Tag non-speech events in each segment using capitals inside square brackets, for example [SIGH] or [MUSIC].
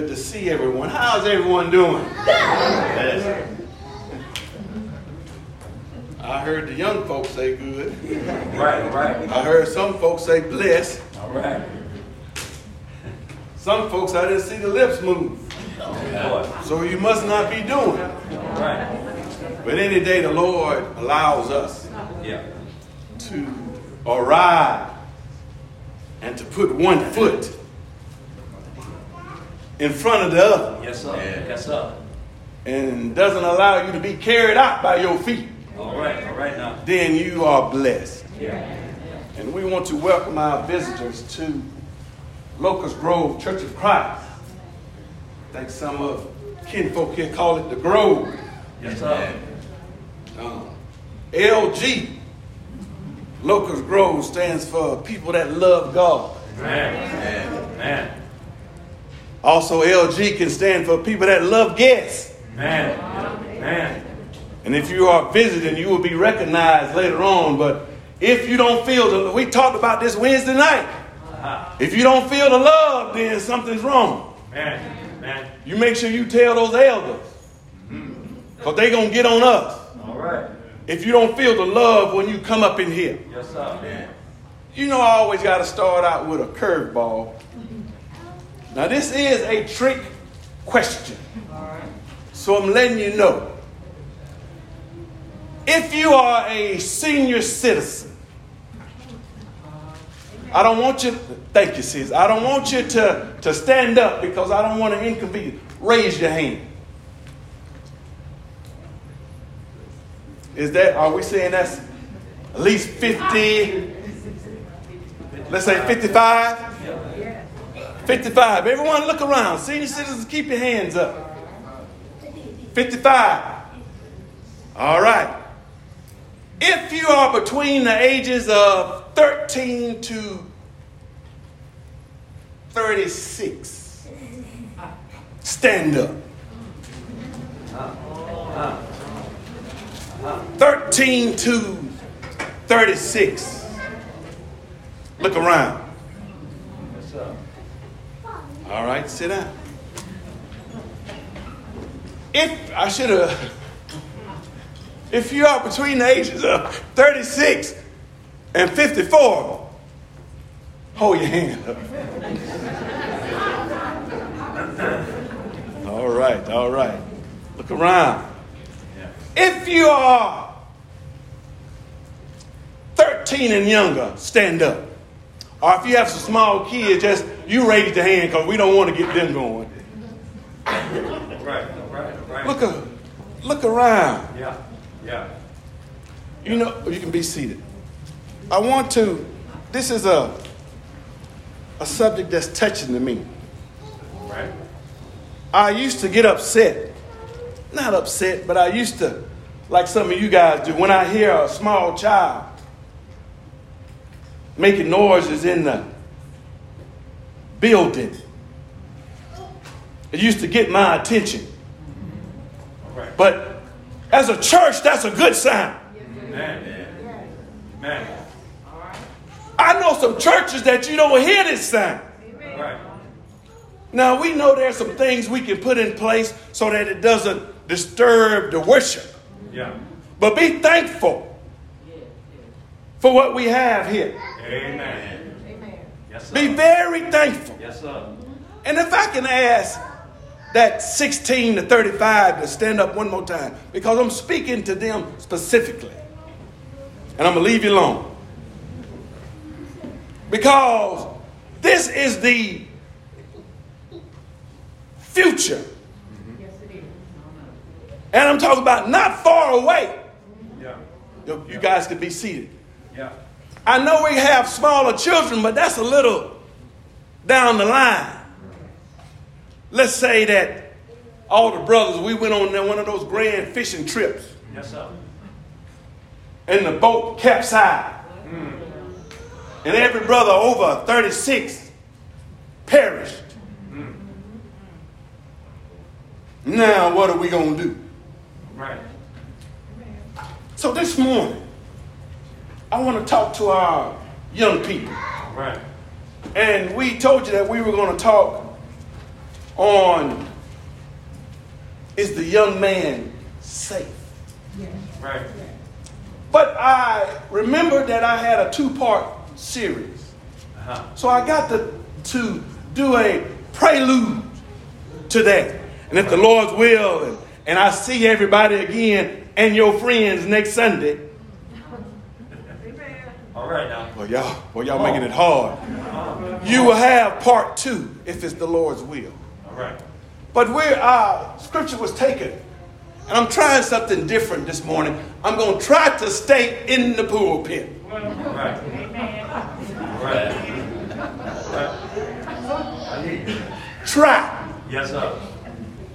good to see everyone. How's everyone doing? I heard the young folks say good. Right, right. I heard some folks say blessed. All right. Some folks I didn't see the lips move. So you must not be doing. it. Right. But any day the Lord allows us Yeah. to arrive and to put one foot in front of the other Yes, sir. Yes, sir. and doesn't allow you to be carried out by your feet, All right. All right now. then you are blessed. Yeah. And we want to welcome our visitors to Locust Grove Church of Christ. I think some of kinfolk here call it the Grove. Yes, sir. Um, LG, Locust Grove, stands for people that love God. Man. Man. Also, LG can stand for people that love guests. Man. Man. And if you are visiting, you will be recognized later on. But if you don't feel the, we talked about this Wednesday night. Uh-huh. If you don't feel the love, then something's wrong. Man. Man. You make sure you tell those elders. Because they're going to get on us. All right. If you don't feel the love when you come up in here. Yes, sir. Man. You know, I always got to start out with a curveball. Now, this is a trick question. So I'm letting you know. If you are a senior citizen, I don't want you, thank you, sis. I don't want you to, to stand up because I don't want to inconvenience. Raise your hand. Is that, are we saying that's at least 50? Let's say 55? 55. Everyone look around. Senior citizens, keep your hands up. 55. All right. If you are between the ages of 13 to 36, stand up. 13 to 36. Look around. All right, sit down. If I should have, if you are between the ages of 36 and 54, hold your hand up. All right, all right. Look around. If you are 13 and younger, stand up. Or if you have some small kids, just you raise your hand because we don't want to get them going. Right. Right. Right. Look, a, look around. Yeah. Yeah. You know, oh, you can be seated. I want to, this is a, a subject that's touching to me. Right. I used to get upset. Not upset, but I used to, like some of you guys do, when I hear a small child making noises in the building. It used to get my attention. Right. But as a church, that's a good sign. Man. Man. I know some churches that you don't hear this sound. Right. Now we know there's some things we can put in place so that it doesn't disturb the worship. Yeah. But be thankful for what we have here. Amen. Yes, sir. Be very thankful. Yes, sir. And if I can ask that 16 to 35 to stand up one more time, because I'm speaking to them specifically. And I'm going to leave you alone. Because this is the future. Yes, it is. And I'm talking about not far away. Yeah. You you guys could be seated. Yeah. I know we have smaller children, but that's a little down the line. Let's say that all the brothers, we went on one of those grand fishing trips, Yes, sir. and the boat capsized. And every brother over 36 perished. Now, what are we going to do? Right. So, this morning, I want to talk to our young people. Right. And we told you that we were going to talk on is the young man safe? Right. But I remember that I had a two part series. Uh-huh. So I got to, to do a prelude to that. And if the Lord's will, and, and I see everybody again and your friends next Sunday. All right now. Well, y'all, well, y'all making it hard. You will have part two if it's the Lord's will. All right. But where our scripture was taken, and I'm trying something different this morning. I'm going to try to stay in the pulpit. All right. All right. Try Yes, sir.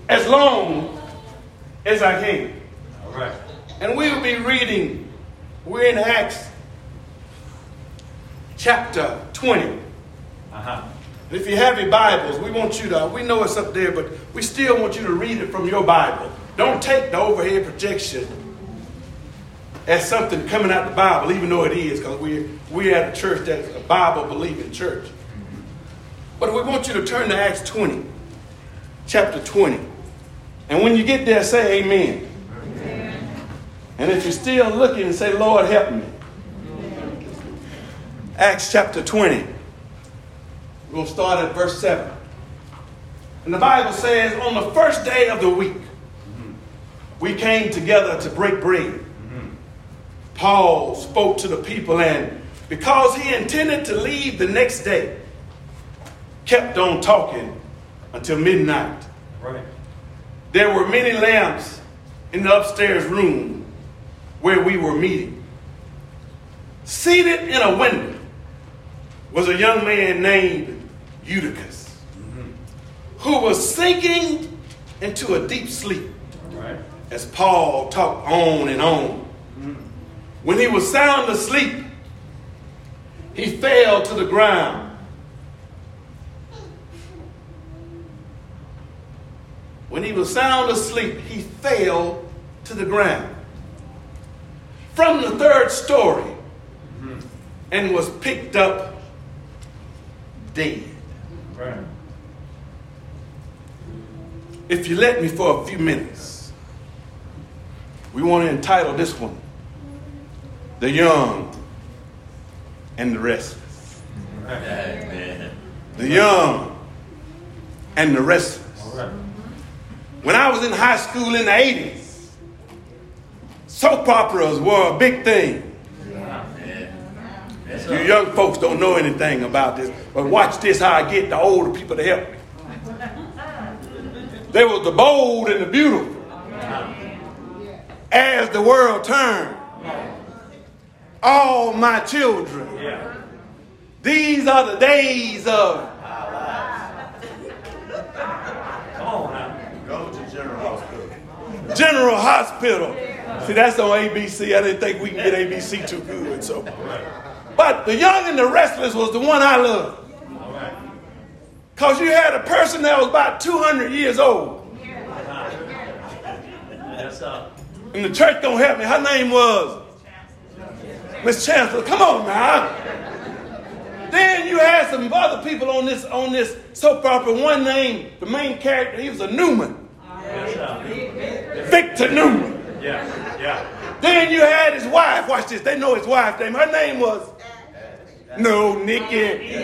as long as I can. All right. And we will be reading, we're in Acts chapter 20. Uh-huh. And if you have your Bibles, we want you to, we know it's up there, but we still want you to read it from your Bible. Don't take the overhead projection as something coming out the Bible, even though it is, because we're, we're at a church that's a Bible believing church. But we want you to turn to Acts 20, chapter 20. And when you get there, say amen. And if you're still looking, say, Lord, help me. Acts chapter 20. We'll start at verse 7. And the Bible says, on the first day of the week, mm-hmm. we came together to break bread. Mm-hmm. Paul spoke to the people, and because he intended to leave the next day, kept on talking until midnight. Right. There were many lamps in the upstairs room where we were meeting. Seated in a window was a young man named Eutychus, who was sinking into a deep sleep Right. as Paul talked on and on. When he was sound asleep, he fell to the ground. When he was sound asleep, he fell to the ground from the third story mm-hmm. and was picked up dead. Right. If you let me for a few minutes, we want to entitle this one The Young and the Restless. Right. The Young and the Restless. Right. When I was in high school in the 80s, soap operas were a big thing. You young folks don't know anything about this, but watch this how I get the older people to help me. They was the bold and the beautiful. As the world turned, all my children, these are the days of Come on now. Go to General Hospital. General Hospital. See, that's on ABC. I didn't think we can get ABC too good. So, but the young and the restless was the one I loved. Because you had a person that was about 200 years old. And the church don't help me. Her name was Miss Chancellor. Come on now. Then you had some other people on this on this soap opera. One name, the main character, he was a Newman. Victor Newman. Yeah. Yeah. Then you had his wife. Watch this. They know his wife's name. Her name was No, Nikki.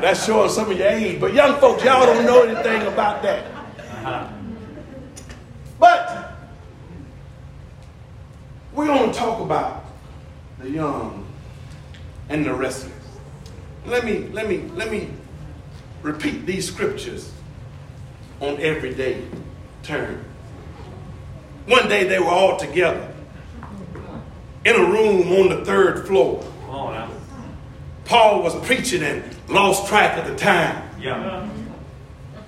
That's showing some of your age. But young folks, y'all don't know anything about that. But we're going to talk about the young and the restless. Let me let me let me repeat these scriptures on everyday term. One day they were all together in a room on the third floor. On now. Paul was preaching and lost track of the time Yeah.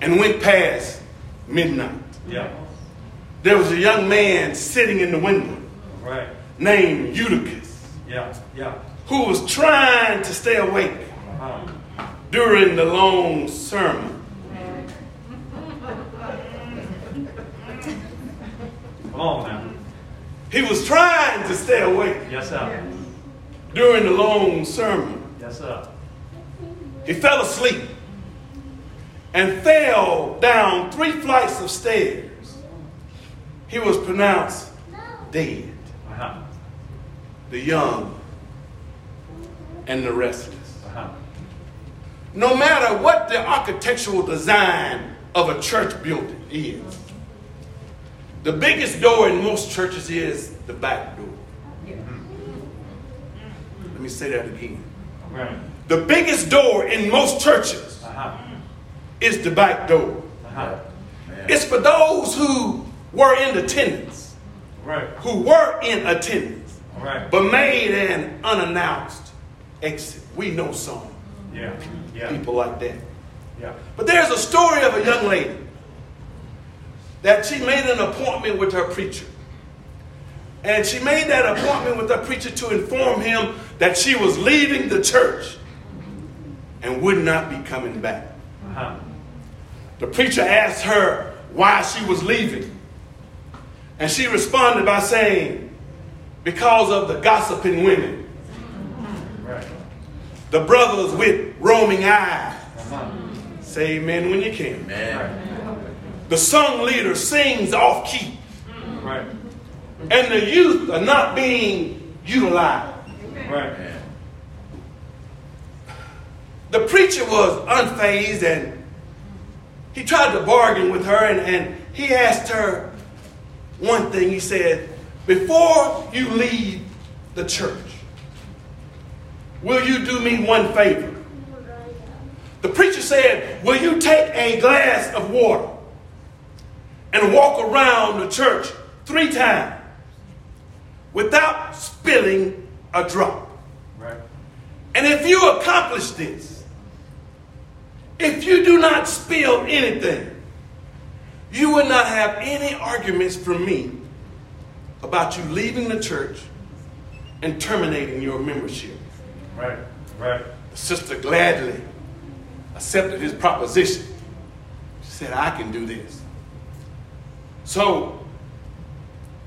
and went past midnight. Yeah. There was a young man sitting in the window Right. named Eutychus Yeah. Yeah. who was trying to stay awake Uh-huh. during the long sermon. Come on now. He was trying to stay awake Yes, sir. during the long sermon. Yes, sir. He fell asleep and fell down three flights of stairs. He was pronounced dead. Uh-huh. The young and the restless. Uh-huh. No matter what the architectural design of a church building is, the biggest door in most churches is the back door. Let me say that again. Right. The biggest door in most churches Uh-huh. is the back door. Uh-huh. It's for those who were in attendance, Right. who were in attendance, Right. but made an unannounced exit. We know some Yeah. Yeah. people like that. Yeah. But there's a story of a young lady that she made an appointment with her preacher. And she made that appointment with her preacher to inform him that she was leaving the church and would not be coming back. Uh-huh. The preacher asked her why she was leaving. And she responded by saying, Because of the gossiping women, Right. the brothers with roaming eyes. Uh-huh. Say amen when you can. Right. The song leader sings off key, Right. and the youth are not being utilized. Right. The preacher was unfazed and he tried to bargain with her and, and he asked her one thing. He said, Before you leave the church, will you do me one favor? The preacher said, Will you take a glass of water and walk around the church three times without spilling a drop? Right. And if you accomplish this, if you do not spill anything, you will not have any arguments from me about you leaving the church and terminating your membership. Right. Right. The sister gladly accepted his proposition. She said, I can do this. So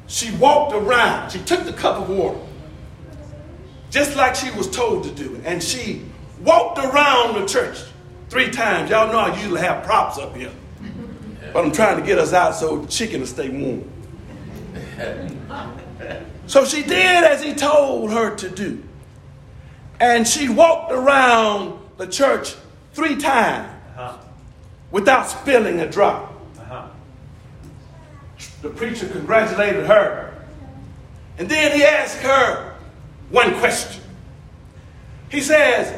she walked around. She took the cup of water, just like she was told to do, and she walked around the church three times. Y'all know I usually have props up here, but I'm trying to get us out so the chicken will stay warm. So she did as he told her to do. And she walked around the church three times without spilling a drop. The preacher congratulated her. And then he asked her one question. He says,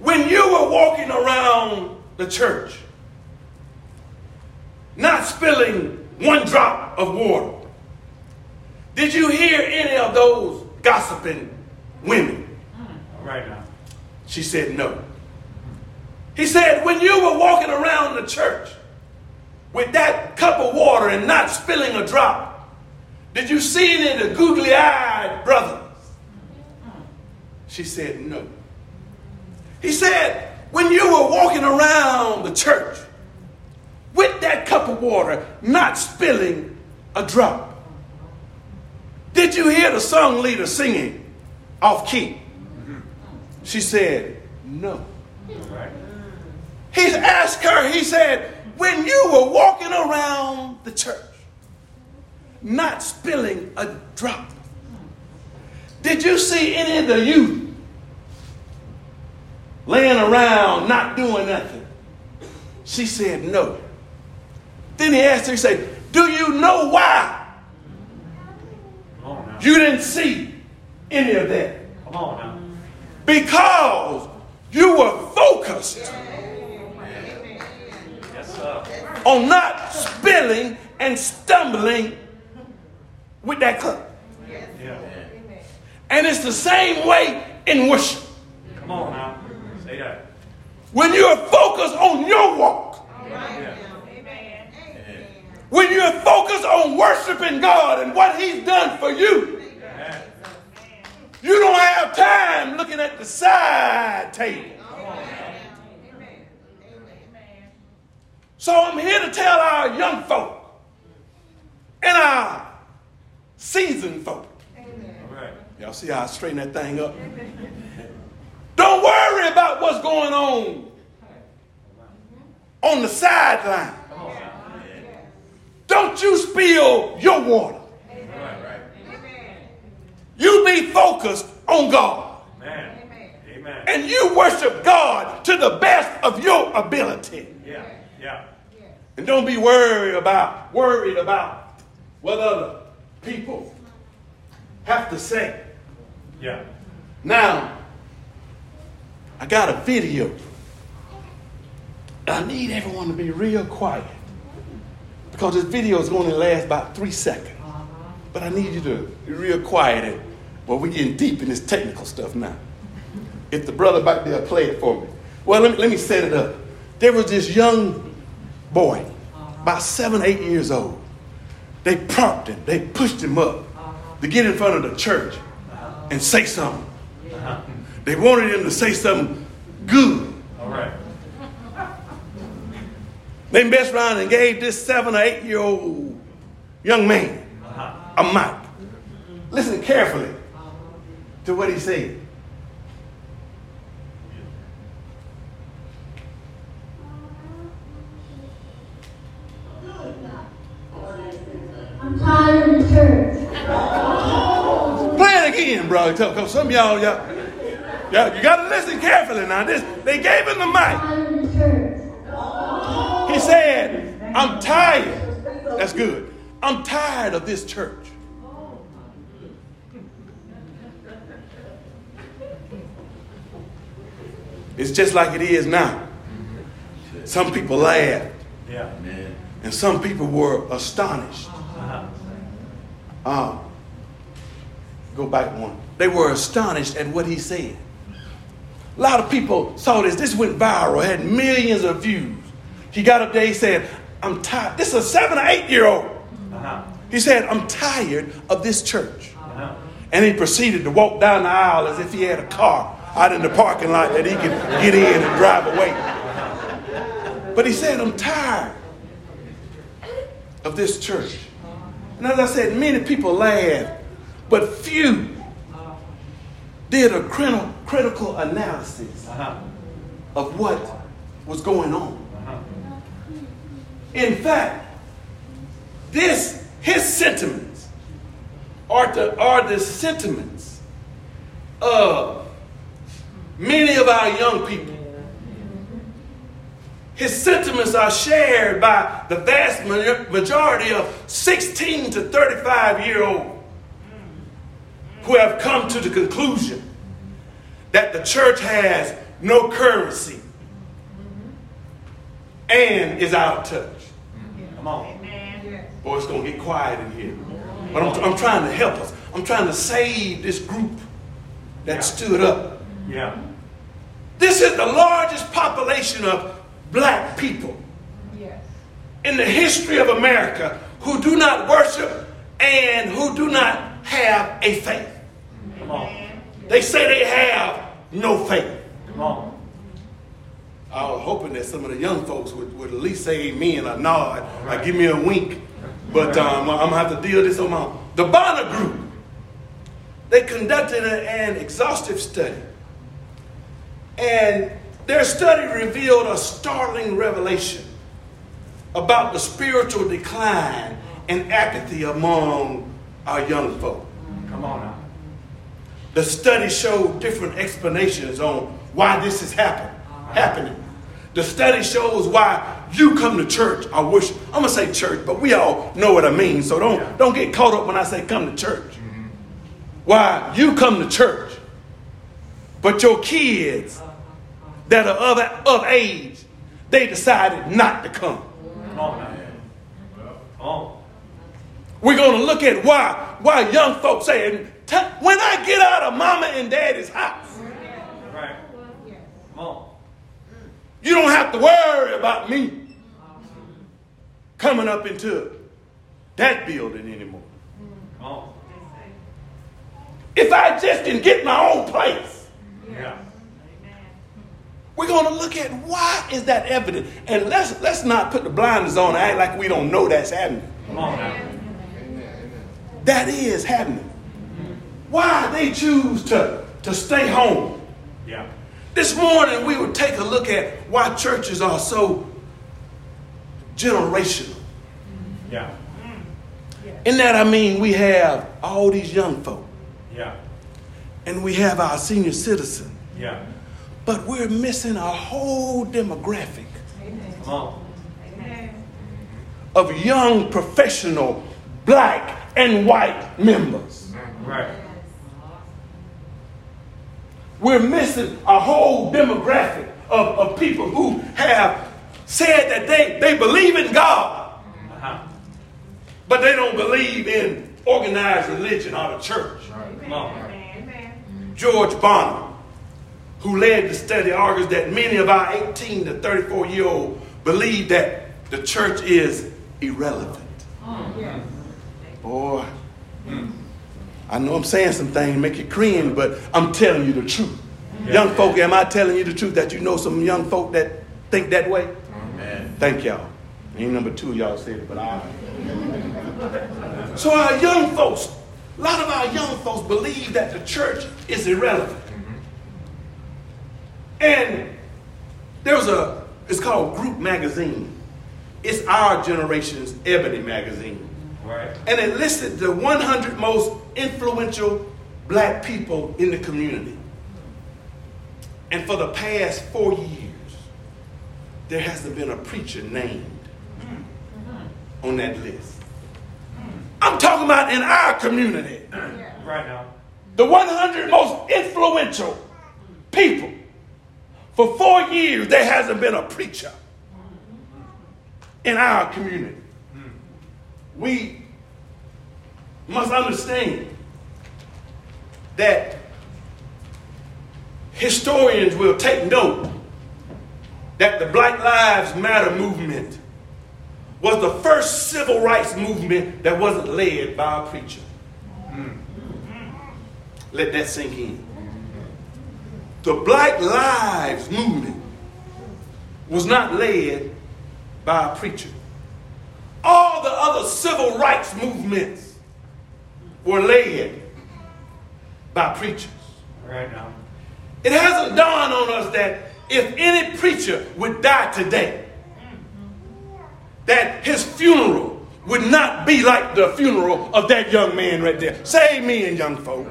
When you were walking around the church, not spilling one drop of water, did you hear any of those gossiping women? All right now. She said, No. He said, When you were walking around the church with that cup of water and not spilling a drop, did you see it in the googly eyed brothers? She said, No. He said, When you were walking around the church with that cup of water, not spilling a drop, did you hear the song leader singing off key? She said, No. He asked her, he said, when you were walking around the church, not spilling a drop, did you see any of the youth laying around not doing nothing? She said, no. Then he asked her, he said, do you know why Come on now. you didn't see any of that? Come on now. Because you were focused sir. On not spilling and stumbling with that cup. Yeah. And it's the same way in worship. Come on now. Say that. When you're focused on your walk, Yeah. when you're focused on worshiping God and what He's done for you, Yeah. you don't have time looking at the side table. So I'm here to tell our young folk and our seasoned folk. Right. Y'all see how I straighten that thing up? Don't worry about what's going on on the sideline. Come on now. Don't you spill your water. You be focused on God. Amen. And you worship God to the best of your ability. Yeah. Yeah. And don't be worried about worried about what other people have to say. Yeah. Now, I got a video. I need everyone to be real quiet because this video is going to last about three seconds. But I need you to be real quiet. And, well, we're getting deep in this technical stuff now. If the brother back there play it for me. Well, let me, let me set it up. There was this young boy, about seven, eight years old. They prompted him, they pushed him up to get in front of the church and say something. They wanted him to say something good. All right. They messed around and gave this seven or eight year old young man a mic. Listen carefully to what he said. I'm tired of church. Play it again, bro. Because some of y'all, y'all, y'all, you got to listen carefully now. This, they gave him the mic. Tired of church. He said, I'm tired. That's good. I'm tired of this church. It's just like it is now. Some people laughed, Yeah. man. and some people were astonished. Uh-huh. Um, go back one. They were astonished at what he said. A lot of people saw this. This went viral, had millions of views. He got up there, he said, I'm tired. This is a seven or eight year old. Uh-huh. He said, I'm tired of this church. Uh-huh. And he proceeded to walk down the aisle as if he had a car out in the parking lot that he could get in and drive away. But he said, I'm tired of this church. And as I said, many people laughed, but few did a critical, analysis Uh-huh. of what was going on. Uh-huh. In fact, this his sentiments are the, are the sentiments of many of our young people. His sentiments are shared by the vast majority of 16 to 35 year old who have come to the conclusion that the church has no currency and is out of touch. Come on. Boy, it's going to get quiet in here. But I'm, I'm trying to help us. I'm trying to save this group that Yeah. stood up. Yeah. This is the largest population of black people yes. in the history of America who do not worship and who do not have a faith. Come on. They say they have no faith. Come on. I was hoping that some of the young folks would, would at least say amen or nod or give me a wink. But um, I'm going to have to deal this on my own. The Barna Group, they conducted a- an exhaustive study. And their study revealed a startling revelation about the spiritual decline and apathy among our young folk. Come on now. The study showed different explanations on why this is happen, happening. The study shows why you come to church I worship. I'm gonna say church, but we all know what I mean. So don't don't get caught up when I say come to church. Why you come to church, but your kids that are of, of age, they decided not to come. Come on now. Come on. We're going to look at why why young folks saying, when I get out of mama and daddy's house, Right. Come on. You don't have to worry about me coming up into that building anymore. Come on. If I just can get my own place, Yeah. We're going to look at why is that evident, and let's let's not put the blinders on and act like we don't know that's happening. Come on now. That is happening. Why they choose to to stay home. Yeah. This morning we would take a look at why churches are so generational. Yeah. In that I mean we have all these young folk Yeah. and we have our senior citizen, Yeah. But we're missing a whole demographic Come on. of young professional black and white members. Right. We're missing a whole demographic of, of people who have said that they, they believe in God, Uh-huh. but they don't believe in organized religion or the church. Come on. George Barna, who led the study, argues that many of our 18 to 34 year old believe that the church is irrelevant. Boy, I know I'm saying some things make you cringe, but I'm telling you the truth. Young folk, am I telling you the truth that you know some young folk that think that way? Amen. Thank y'all. Ain't number two of y'all said it, but I. So our young folks, a lot of our young folks believe that the church is irrelevant. And there was a, it's called Group Magazine. It's our generation's Ebony magazine. Right. And it listed the 100 most influential black people in the community. And for the past four years, there hasn't been a preacher named mm-hmm. on that list. I'm talking about in our community. Right now. The 100 most influential people. For four years, there hasn't been a preacher in our community. We must understand that historians will take note that the Black Lives Matter movement was the first civil rights movement that wasn't led by a preacher. Let that sink in. The Black Lives movement was not led by a preacher. All the other civil rights movements were led by preachers. Right now. It hasn't dawned on us that if any preacher would die today, that his funeral would not be like the funeral of that young man right there. Say me and young folk.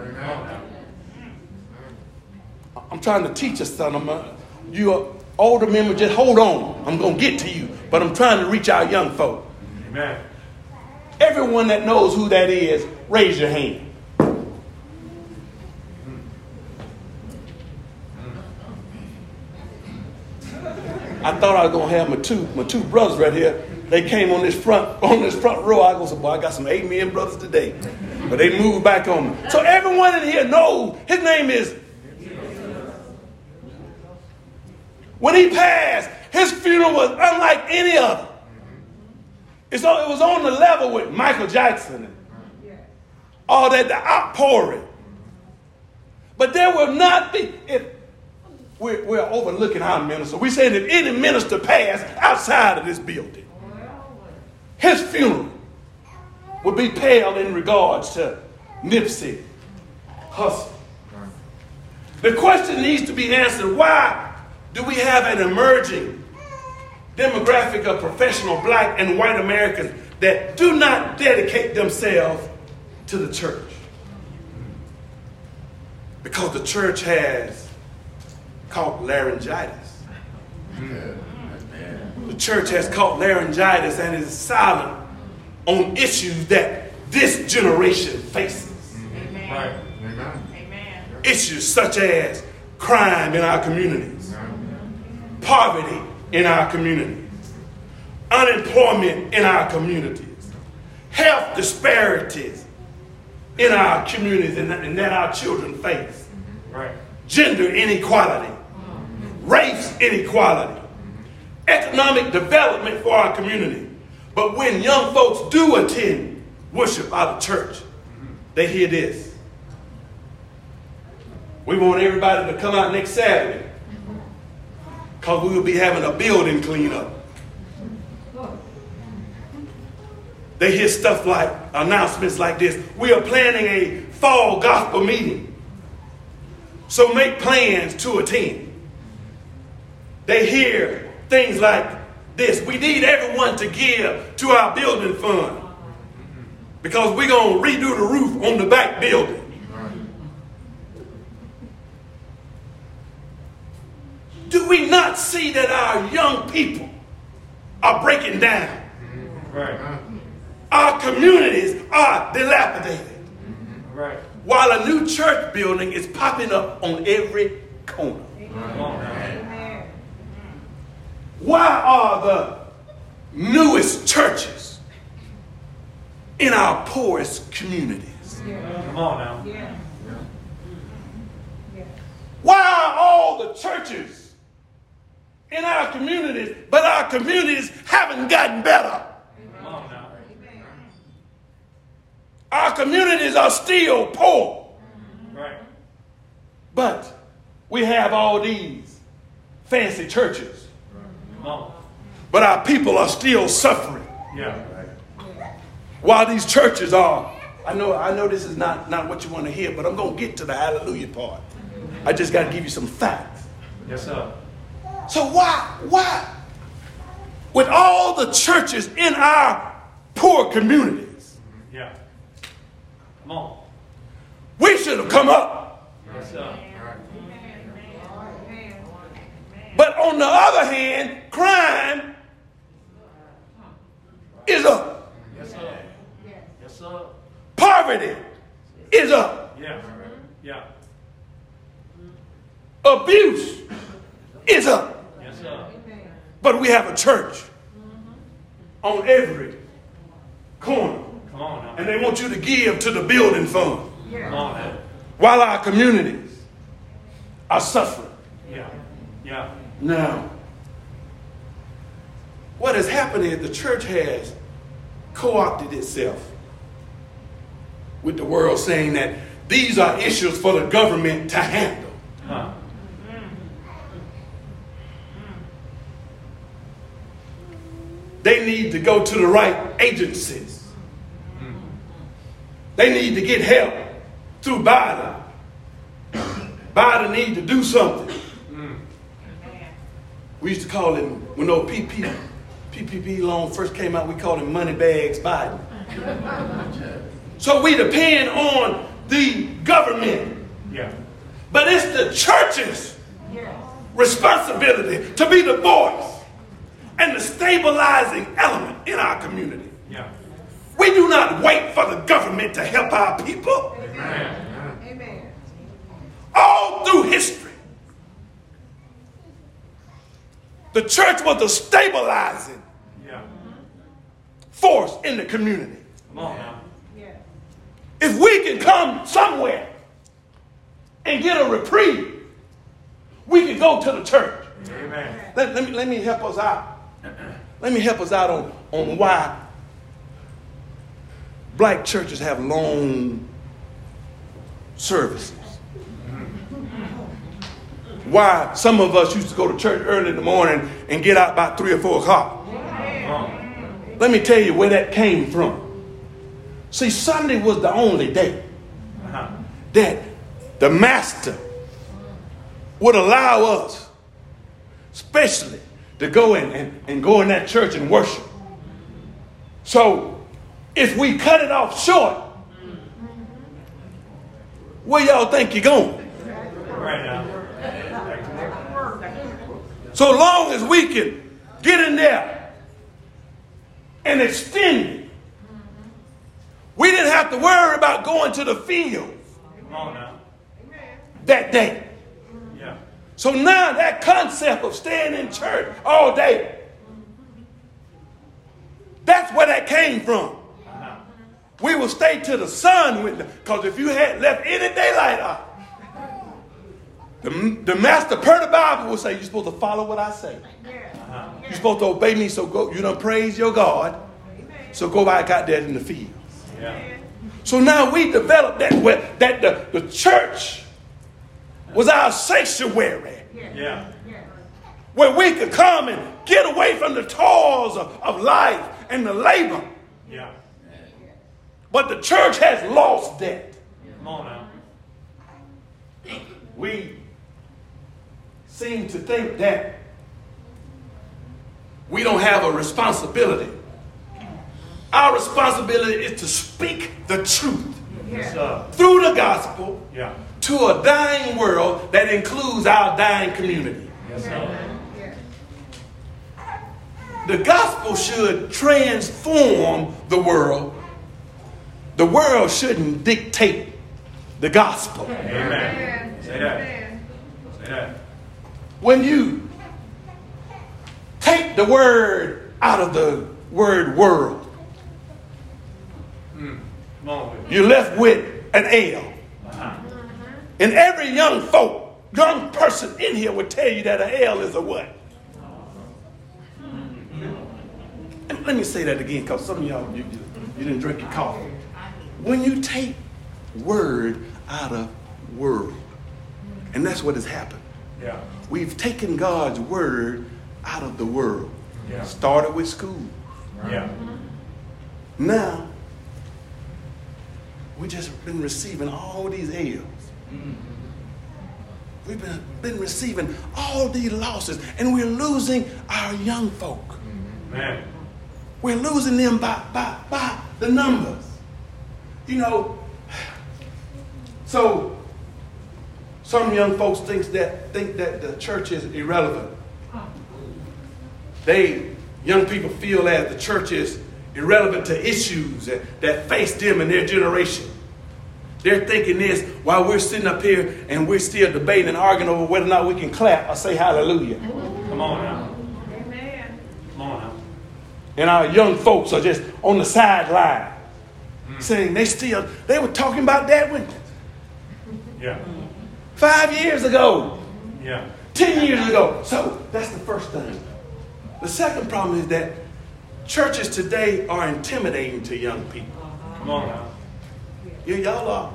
Come on now. I'm trying to teach us something. I'm, uh, you older members, just hold on. I'm going to get to you. But I'm trying to reach our young folk. Amen. Everyone that knows who that is, raise your hand. I thought I was gonna have my two my two brothers right here. They came on this front [LAUGHS] on this front row. I go, so boy, I got some amen brothers today, but they moved back on me. So everyone in here knows his name is. When he passed, his funeral was unlike any other. It's it was on the level with Michael Jackson all that, the outpouring. But there will not be, if we're, we're overlooking our minister, we're saying if any minister passed outside of this building, his funeral would be pale in regards to Nipsey Hussle. The question needs to be answered why do we have an emerging demographic of professional black and white Americans that do not dedicate themselves to the church. Because the church has caught laryngitis. The church has caught laryngitis and is silent on issues that this generation faces. Right. Issues such as crime in our communities, poverty in our communities, unemployment in our communities, health disparities in our communities and that, and that our children face, Right. gender inequality, race inequality, economic development for our community. But when young folks do attend worship out of church, they hear this. We want everybody to come out next Saturday because we will be having a building cleanup. They hear stuff like announcements like this. We are planning a fall gospel meeting. So make plans to attend. They hear things like this. We need everyone to give to our building fund because we're going to redo the roof on the back building. Do we not see that our young people are breaking down? Right. Our communities are dilapidated. Right. While a new church building is popping up on every corner. Come on now. Why are the newest churches in our poorest communities? Come on now. Why are all the churches in our communities, but our communities haven't gotten better? Our communities are still poor, Right. but we have all these fancy churches, but our people are still suffering. Yeah. While these churches are, I know, I know this is not, not what you want to hear, but I'm going to get to the hallelujah part. I just got to give you some facts. Yes, sir. So why, why, with all the churches in our poor communities, Yeah. Come on. we should have come up. Yes, sir. But on the other hand, crime is up. Yes, sir. Yes, sir. Poverty is up. Yeah. Yeah. Abuse is up. Yes, sir. But we have a church on every corner. Come on now. And they want you to give to the building fund Come on now. while our communities are suffering. Yeah. Yeah. Now, what has happened is the church has co opted itself with the world saying that these are issues for the government to handle. Huh. They need to go to the right agencies. They need to get help through Biden. Biden need to do something. We used to call him, when those PP, PPP loan first came out, we called him money bags Biden. so we depend on the government. Yeah. But it's the church's responsibility to be the voice and the stabilizing element in our community. Yeah. We do not wait for the government to help our people. Amen. All through history, the church was the stabilizing Yeah. force in the community. Come on now. If we can come somewhere and get a reprieve, we can go to the church. Amen. Let, let me, let me help us out. Let me help us out on, on why black churches have long services. Why some of us used to go to church early in the morning and get out about three or four o'clock. Let me tell you where that came from. See, Sunday was the only day that the master would allow us, especially, to go in and, and go in that church and worship. So, if we cut it off short, where y'all think you're going? Right now. So long as we can get in there and extend it, we didn't have to worry about going to the field Come on now. that day. So now that concept of staying in church all day, that's where that came from. We will stay till the sun went down. Because if you had left any daylight out, the, the master per the Bible will say, You're supposed to follow what I say. Uh-huh. You're supposed to obey me, so go. You don't praise your God. So go back out there in the field. Yeah. So now we developed that that the, the church was our sanctuary Yeah. where we could come and get away from the toils of, of life and the labor. Yeah. But the church has lost that. Come on now. We seem to think that we don't have a responsibility. Our responsibility is to speak the truth Yes, through the gospel Yeah. To a dying world that includes our dying community. Yes. The gospel should transform the world. The world shouldn't dictate the gospel. Amen. Say that. Say that. When you take the word out of the word world, hmm. Come on with it. you're left with an L. And every young folk, young person in here would tell you that an L is a what? And let me say that again, because some of y'all, you, you, you didn't drink your coffee. When you take word out of world, and that's what has happened. Yeah. We've taken God's word out of the world. Yeah. Started with school. Yeah. Now, we just been receiving all these L's. We've been, been receiving all these losses, and we're losing our young folk. Man. We're losing them by, by, by the numbers. You know, so some young folks thinks that think that the church is irrelevant. They young people feel that the church is irrelevant to issues that, that face them in their generation. They're thinking this while we're sitting up here and we're still debating and arguing over whether or not we can clap or say hallelujah. Come on now. Amen. Come on now. And our young folks are just on the sideline saying they still, they were talking about that when Yeah. five years ago, Yeah. 10 years ago. So that's the first thing. The second problem is that churches today are intimidating to young people. Come on now. Yeah, y'all are.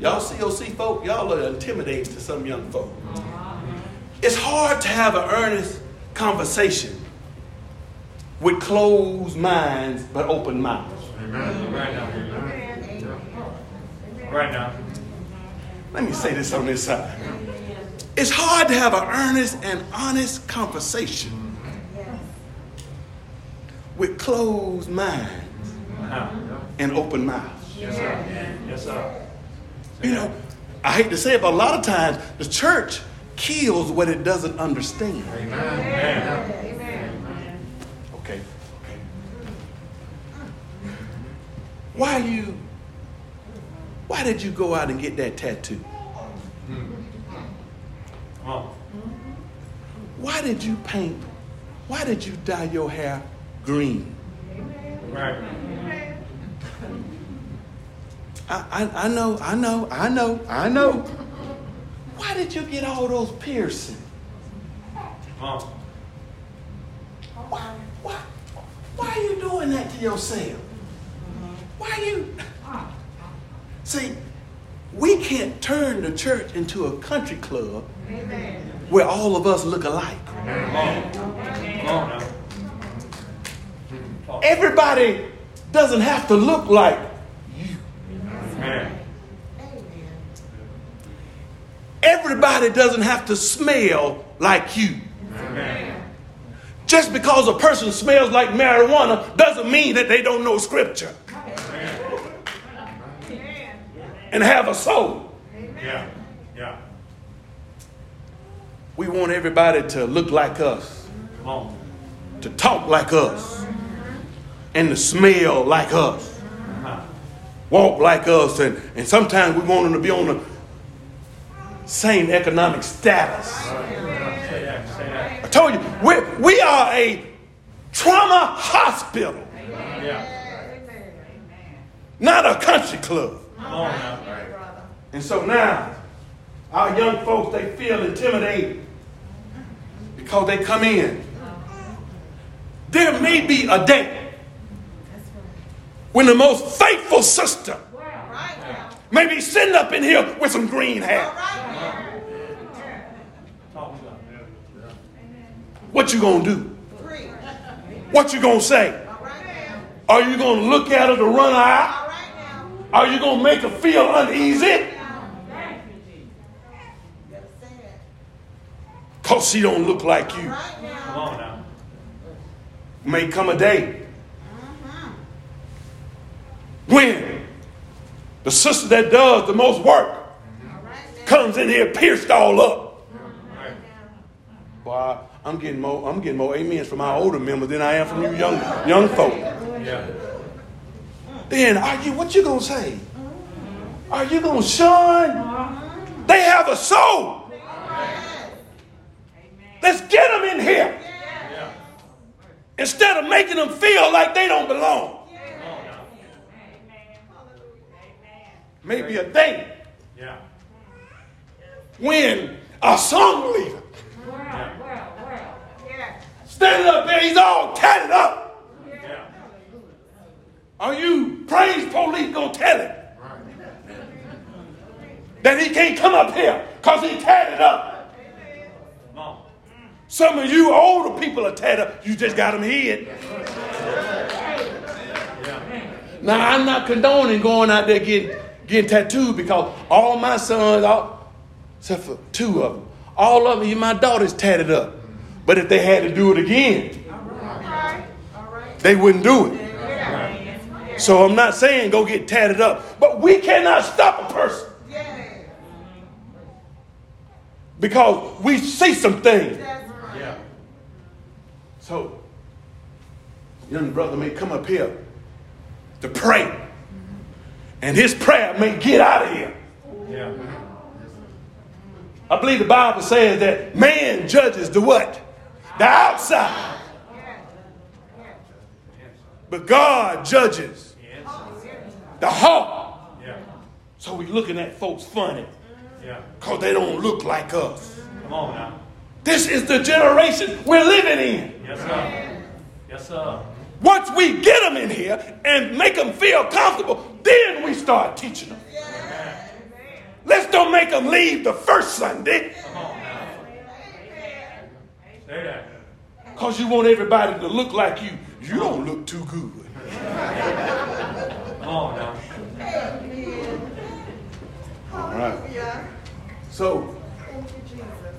Y'all COC folk, y'all are intimidating to some young folk. It's hard to have an earnest conversation with closed minds but open mouths. Right now. Right now. Let me say this on this side. It's hard to have an earnest and honest conversation with closed minds Uh-huh. and open mouths. Yes, sir. Yes, sir. You know, I hate to say it, but a lot of times the church kills what it doesn't understand. Amen. Okay. Okay. Why you why did you go out and get that tattoo? Hmm. Why did you paint? Why did you dye your hair green? Right. I, I, I know, I know, I know, I know. Why did you get all those piercings? On. Why, why, why are you doing that to yourself? Why you? See, we can't turn the church into a country club where all of us look alike. Come on. Come on now. Everybody doesn't have to look like. Man. Everybody doesn't have to smell like you. Amen. Just because a person smells like marijuana doesn't mean that they don't know scripture and have a soul. Yeah. Yeah. We want everybody to look like us, to talk like us, and to smell like us. Walk like us, and, and sometimes we want them to be on the same economic status. I told you, we we are a trauma hospital, not a country club. And so now, our young folks, they feel intimidated because they come in. There may be a day when the most faithful sister may be sitting up in here with some green hair. Talk to them. What you gonna do? What you gonna say? Are you gonna look at her to run her out? Are you gonna make her feel uneasy? Cause she don't look like you. Come on now. may come a day when the sister that does the most work comes in here pierced all up. Boy, I'm getting more, I'm getting more amens from my older members than I am from you young young folk. Yeah. Then are you what you gonna say? Are you gonna shun? They have a soul. Let's get them in here. Instead of making them feel like they don't belong. Come on now. Maybe a day Yeah. when a song leader Yeah. standing up there, he's all tatted up. Yeah. Are you praise police gonna tell him that he can't come up here because he tatted up? Some of you older people are tatted up. You just got them hid. Now I'm not condoning going out there getting getting tattooed because all my sons, all, except for two of them, all of them, my daughter's tatted up. But if they had to do it again, they wouldn't do it. So I'm not saying go get tatted up, but we cannot stop a person because we see some things. So, young brother may come up here to pray, and his prayer may get out of here. Yeah. I believe the Bible says that man judges the what? The outside. But God judges the heart. Yeah. So we looking at folks funny Yeah. because they don't look like us. Come on now. This is the generation we're living in. Yes, sir. Yes, sir. Once we get them in here and make them feel comfortable, then we start teaching them. Let's don't make them leave the first Sunday Come on now. Say because you want everybody to look like you. You don't look too good. Come on now. All right. So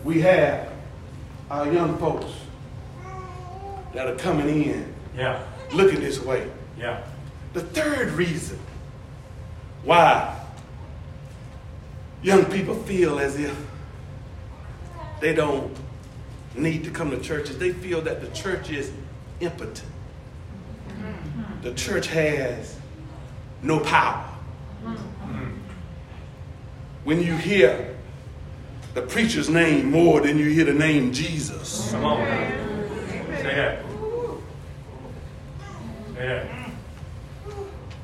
we have our young folks that are coming in Yeah. looking this way. Yeah. The third reason why young people feel as if they don't need to come to churches. they feel that the church is impotent. The church has no power. When you hear the preacher's name more than you hear the name Jesus, Come on. Say that. Say that.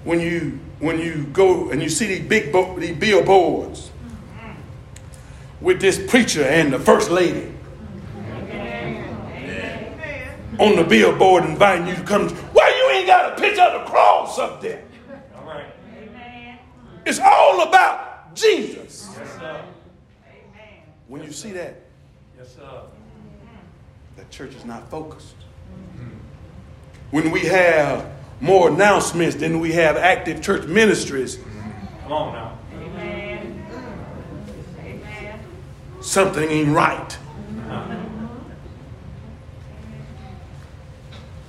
when you when you go and you see these big bo- these billboards with this preacher and the first lady on the billboard inviting you to come, why you ain't got a picture of the cross up there? All right. It's all about Jesus. Yes, sir. When you see that, Yes, sir. the church is not focused. When we have more announcements than we have active church ministries, Come on now. Amen. Something ain't right. Uh-huh.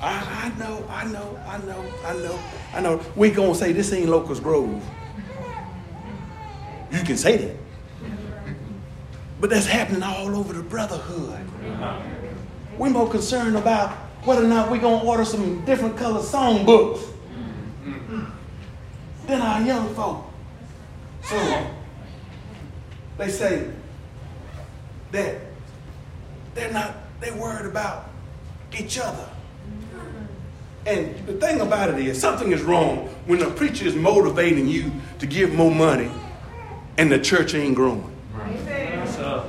I, I know, I know, I know, I know, I know. We gonna say this ain't Locust Grove. You can say that. But that's happening all over the brotherhood. Uh-huh. We're more concerned about whether or not we're gonna order some different color song books than our young folk. So they say that they're not, they're worried about each other. And the thing about it is, something is wrong when the preacher is motivating you to give more money and the church ain't growing. Yes, sir.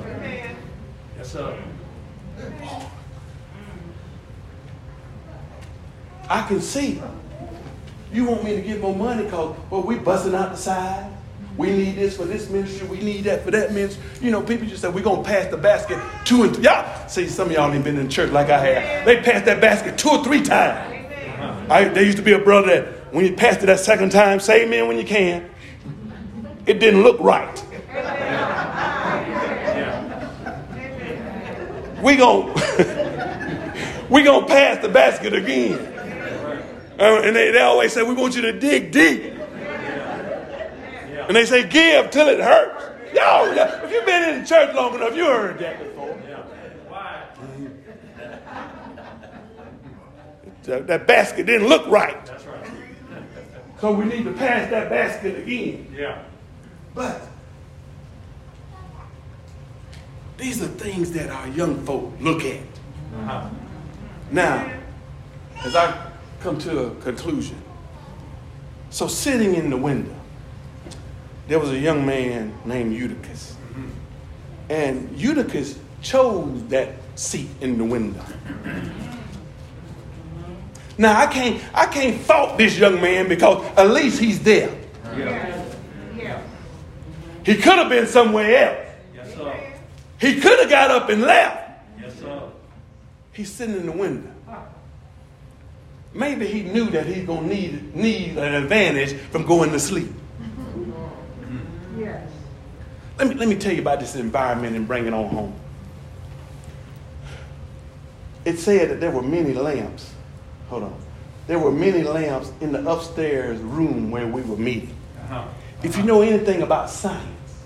Yes, sir. I can see you want me to give more money because, well, we busting out the side. We need this for this ministry. We need that for that ministry. You know, people just say we're gonna pass the basket two and three. Y'all see, some of y'all ain't been in church like I have. They passed that basket two or three times. I, there used to be a brother that when you passed it that second time, say amen when you can. It didn't look right. We gon' [LAUGHS] we going to pass the basket again. Uh, and they, they always say, we want you to dig deep. And they say, give till it hurts. Yo, if you've been in the church long enough, you heard that before. That, that basket didn't look right. That's right. So we need to pass that basket again. Yeah. But these are things that our young folk look at. Uh-huh. Now, as I come to a conclusion, so sitting in the window, there was a young man named Eutychus. And Eutychus chose that seat in the window. Now I can't I can't fault this young man because at least he's there. Yeah. Yeah. He could have been somewhere else. Yes, sir. He could have got up and left. Yes, sir. He's sitting in the window. Maybe he knew that he's gonna need need an advantage from going to sleep. Yes. Let me let me tell you about this environment and bring it on home. It said that there were many lamps. Hold on. There were many lamps in the upstairs room where we were meeting. Uh-huh. If you know anything about science,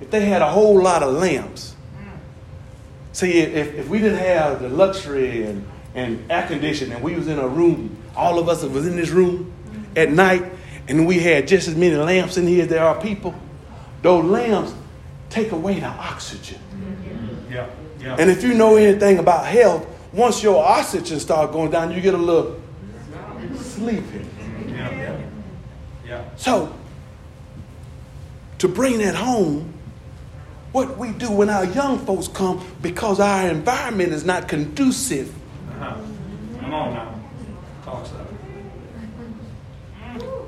if they had a whole lot of lamps, see, if, if we didn't have the luxury and, and air conditioning, and we was in a room, all of us was in this room at night, and we had just as many lamps in here as there are people, those lamps take away the oxygen. Yeah. Yeah. And if you know anything about health, once your oxygen starts going down, you get a little sleepy. yeah. Yeah. So, to bring that home, what we do when our young folks come because our environment is not conducive, Come on now. Talk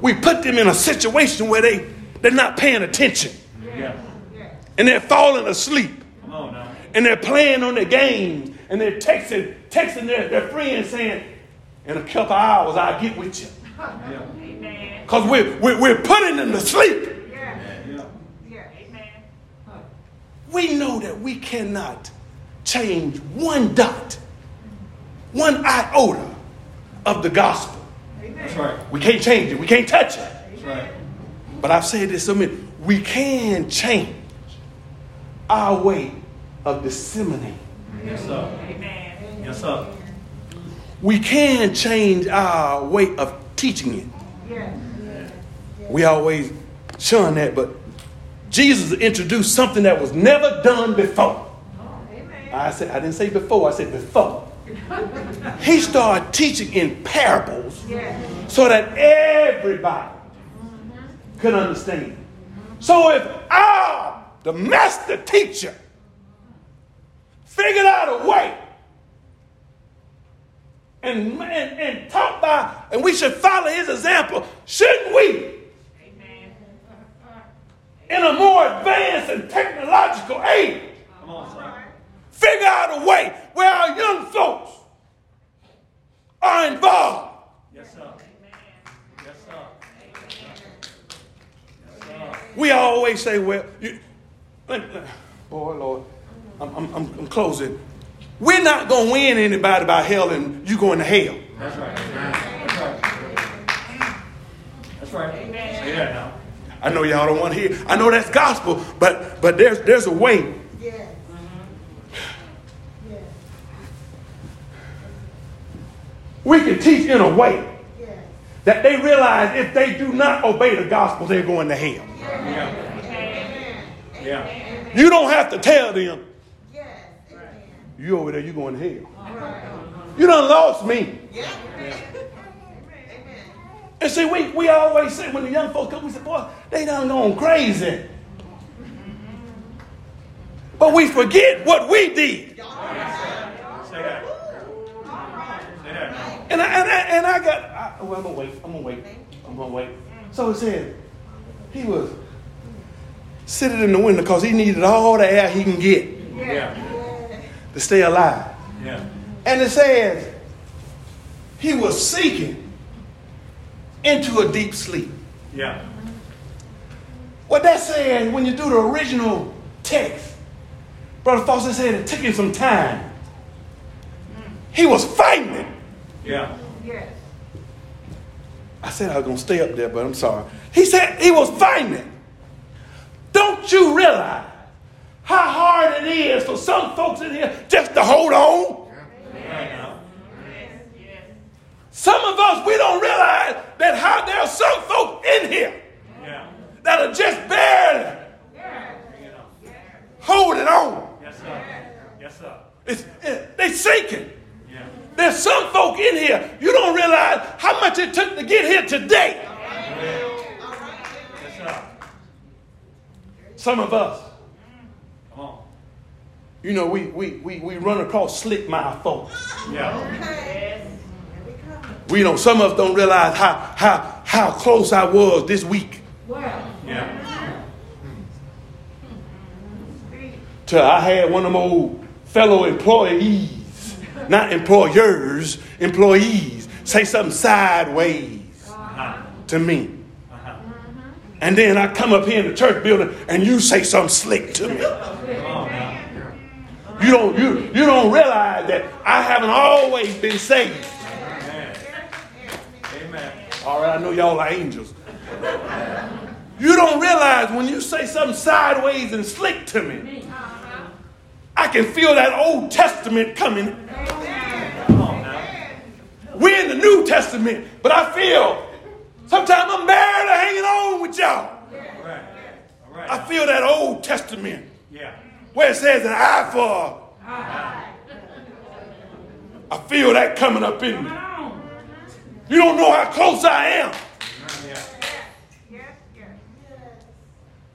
we put them in a situation where they, they're not paying attention Yeah. and they're falling asleep Come on now. and they're playing on their games and they're texting, texting their, their friends saying, in a couple hours, I'll get with you. Yeah. Because we're, we're, we're putting them to sleep. Yeah. We know that we cannot change one dot, one iota of the gospel. That's right. We can't change it. We can't touch it. That's right. But I've said this so many. We can change our way of disseminating. Yes, sir. Yes, sir. We can change our way of teaching it. Yes. We always shun that, but Jesus introduced something that was never done before. I said I didn't say before, I said before. He started teaching in parables so that everybody mm-hmm. could understand. So if our the master teacher figured out a way and, and, and taught by, and we should follow his example, shouldn't we? In a more advanced and technological age, Come on, sir. Figure out a way where our young folks are involved. Yes, sir. Yes, sir. Yes, sir. We always say, well, you, let- let- boy, Lord, I'm, I'm, I'm, I'm closing. We're not going to win anybody by hell and you going to hell. That's right. That's right. That's right. Say that now. I know y'all don't want to hear. I know that's gospel, but but there's there's a way. Yes. Yes. We can teach in a way that they realize if they do not obey the gospel, they're going to hell. Yeah. Yeah. You don't have to tell them, Yes. You over there, you're going to hell. You done lost me. Yeah. And see, we, we always say when the young folks come, we say, boy, they done gone crazy. But we forget what we did. And I, and I, and I got, I, well, I'm going to wait. I'm going to wait. I'm going to wait. So it said, he was sitting in the window because he needed all the air he can get Yeah. to stay alive. Yeah. And it says, he was sinking into a deep sleep. Yeah. What that says, when you do the original text, Brother Foster said it took him some time. He was fighting it. Yeah. Yes. I said I was going to stay up there, but I'm sorry. He said he was fighting it. Don't you realize how hard it is for some folks in here just to hold on? Now. Some of us, we don't realize that how there are some folks in here Yeah. that are just barely holding on. Yes, sir. Yes, sir. It's, it, they sinking. There's some folk in here, you don't realize how much it took to get here today. Some of us, you know, we, we, we, we run across slick mouth folks. Yeah. We don't, some of us don't realize how, how, how close I was this week Yeah. to I had one of my old fellow employees, not employers, employees, say something sideways Uh-huh. to me. Uh-huh. And then I come up here in the church building and you say something slick to me. Come on now. You don't, you, you don't realize that I haven't always been saved. Amen. Amen. All right, I know y'all are angels. You don't realize when you say something sideways and slick to me, I can feel that Old Testament coming. We're in the New Testament, but I feel sometimes I'm barely hanging on with y'all. All right. All right. I feel that Old Testament Yeah. where it says an eye for. I feel that coming up in me. You don't know how close I am.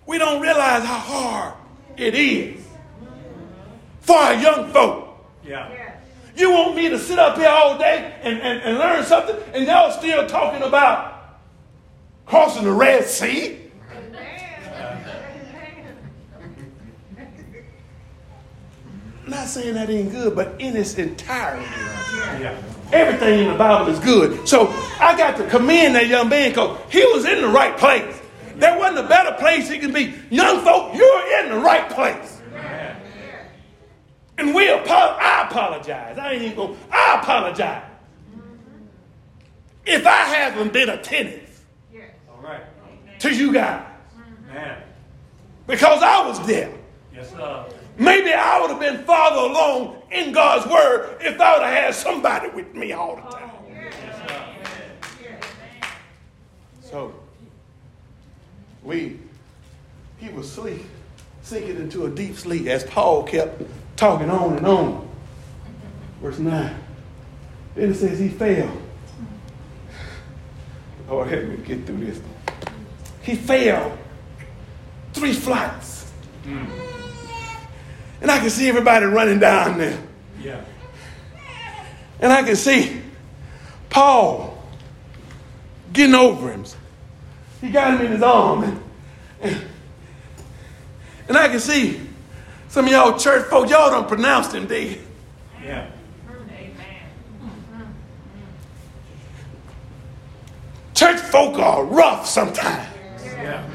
We don't realize how hard it is for our young folk. Yeah. You want me to sit up here all day and, and, and learn something, and y'all still talking about crossing the Red Sea? Not saying that ain't good, but in its entirety, Yeah. everything in the Bible is good. So I got to commend that young man because he was in the right place. There wasn't a better place he could be. Young folk, you're in the right place. Amen. And we apo- I apologize. I ain't even going I apologize. If I haven't been attentive All right. to you guys Man. because I was there. Yes, sir. Maybe I would have been farther along in God's word if I would have had somebody with me all the time. Oh, yes. So we he was sleep, sinking into a deep sleep as Paul kept talking on and on. Verse 9. Then it says he fell. Lord help me get through this. He fell three flights. Mm. And I can see everybody running down there. Yeah. And I can see Paul getting over him. He got him in his arm. And, and, and I can see some of y'all church folk, y'all don't pronounce him dead. Yeah. Church folk are rough sometimes. Yeah.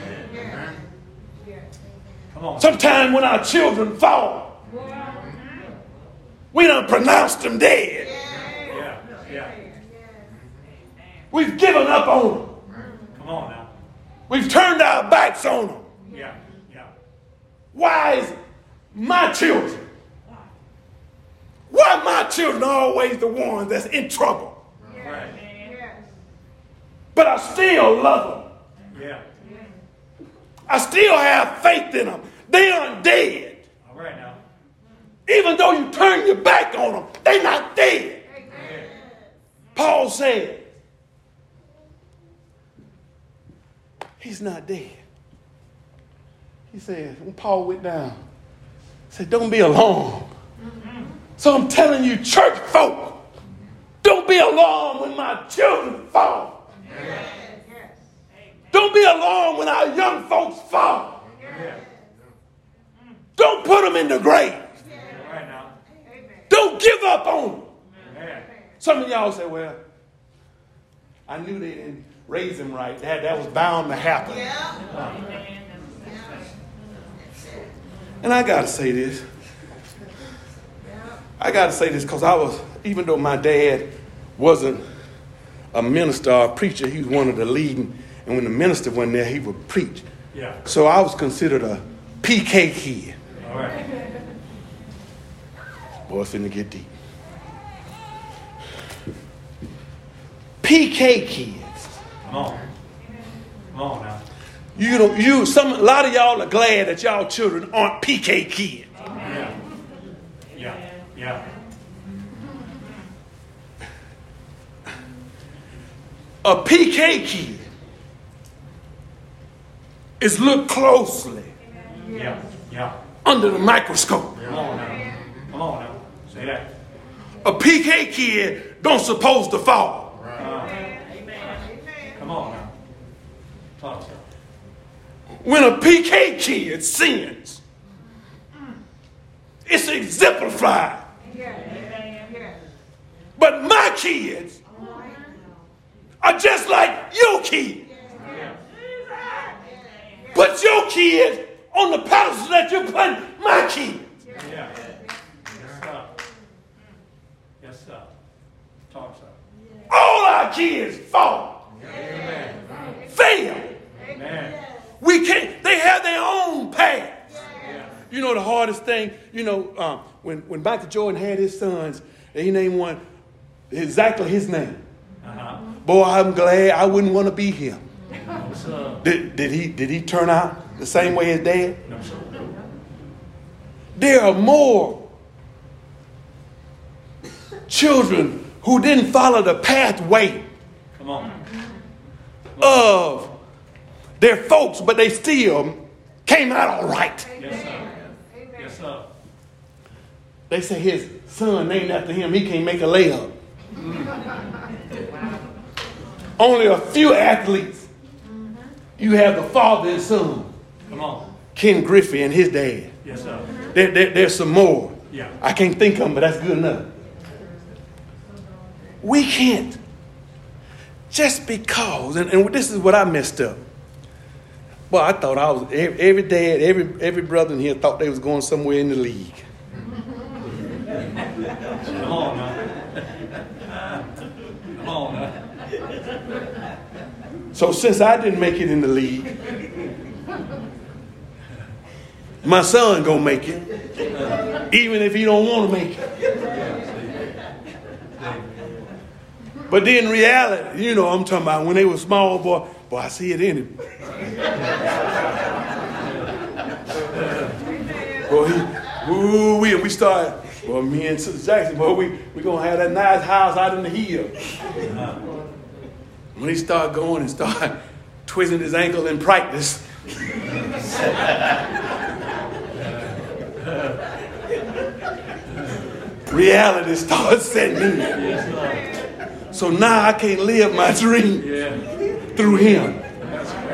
Come on. Sometimes when our children fall, we don't pronounce them dead. Yeah. Yeah. We've given up on them. Come on now. We've turned our backs on them. Yeah. Yeah. Why is my children? Why my children are always the ones that's in trouble? Right. But I still love them. Yeah. I still have faith in them. They aren't dead. All right now. Even though you turn your back on them, they're not dead. Yeah. Paul said, He's not dead. He said, when Paul went down, he said, Don't be alarmed. So I'm telling you, church folk, don't be alarmed when my children fall. Don't be alarmed when our young folks fall. Yeah. Don't put them in the grave. Don't give up on them. Some of y'all say, well, I knew they didn't raise him right. That, that was bound to happen. And I got to say this. I got to say this because I was even though my dad wasn't a minister or a preacher, he was one of the leading. And when the minister went there, he would preach. Yeah. So I was considered a PK kid. All right. Boy, it's finna get deep. PK kids. Come on. Come on now. You know, you some a lot of y'all are glad that y'all children aren't PK kids. Yeah. Yeah. Yeah. A PK kid is looked closely Yeah. Yeah. under the microscope. Come on now. Come on now. Say that. A PK kid don't supposed to fall. Come on now. Talk to When a PK kid sins, it's exemplified. But my kids are just like your kids. Put your kids on the pedestal that you're putting my kids. Yes, sir. Yes, sir. Talk, sir. All our kids fall, fail. Man. We can't, they have their own path. Yeah. You know the hardest thing, you know, um, when, when Michael Jordan had his sons, and he named one exactly his name. Uh-huh. Boy, I'm glad I wouldn't want to be him. No. Did, did, he, did he turn out the same way as dad? No, sir. There are more children who didn't follow the pathway Come on. of their folks, but they still came out all right. Yes, sir. Yes, sir. They say his son named after him, he can't make a layup. [LAUGHS] Only a few athletes. You have the father and son, Come on. Ken Griffey and his dad. Yes, sir. There, there- there's some more. Yeah. I can't think of them, but that's good enough. We can't. Just because, and, and this is what I messed up. Well, I thought I was every, dad, every every brother in here thought they was going somewhere in the league. Come on now. Come on now. So since I didn't make it in the league, my son gonna make it, even if he don't want to make it. But then reality, you know, I'm talking about when they were small, boy. Boy, I see it in him. boy, he, ooh, we we started. Well, me and Sister Jackson, boy, we we gonna have that nice house out in the hill. When he started going and started [LAUGHS] twisting his ankle in practice. [LAUGHS] Reality starts setting in. So now I can't live my dream Yeah. Through him.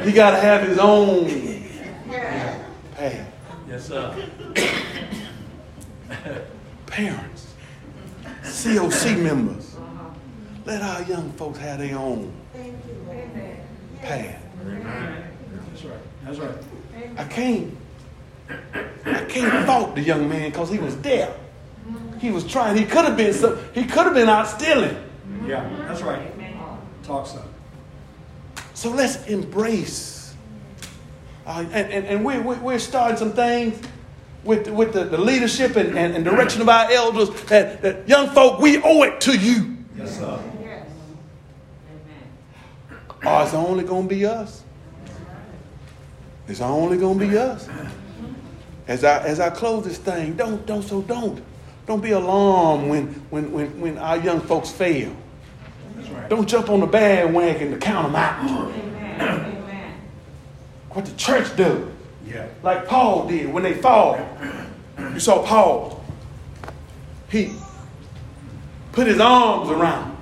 He got to have his own path. Yes, sir. Parents, COC members, let our young folks have their own path. That's right. That's right. I can't, I can't fault the young man because he was there. He was trying. He could have been some. He could have been out stealing. Yeah. That's right. Talk, sir. So let's embrace. Uh, and, and, and we're, we're we're starting some things with, the- with the, the leadership and, and, and direction of our elders that, that young folk, we owe it to you. Yes, sir. Yes. Or it's only going to be us. It's only going to be us. As I, as I close this thing, don't, don't, so don't. Don't be alarmed when, when, when, when our young folks fail. That's right. Don't jump on the bandwagon to count them out. What the church do? Yeah. like Paul did when they fall. You saw Paul. He put his arms around.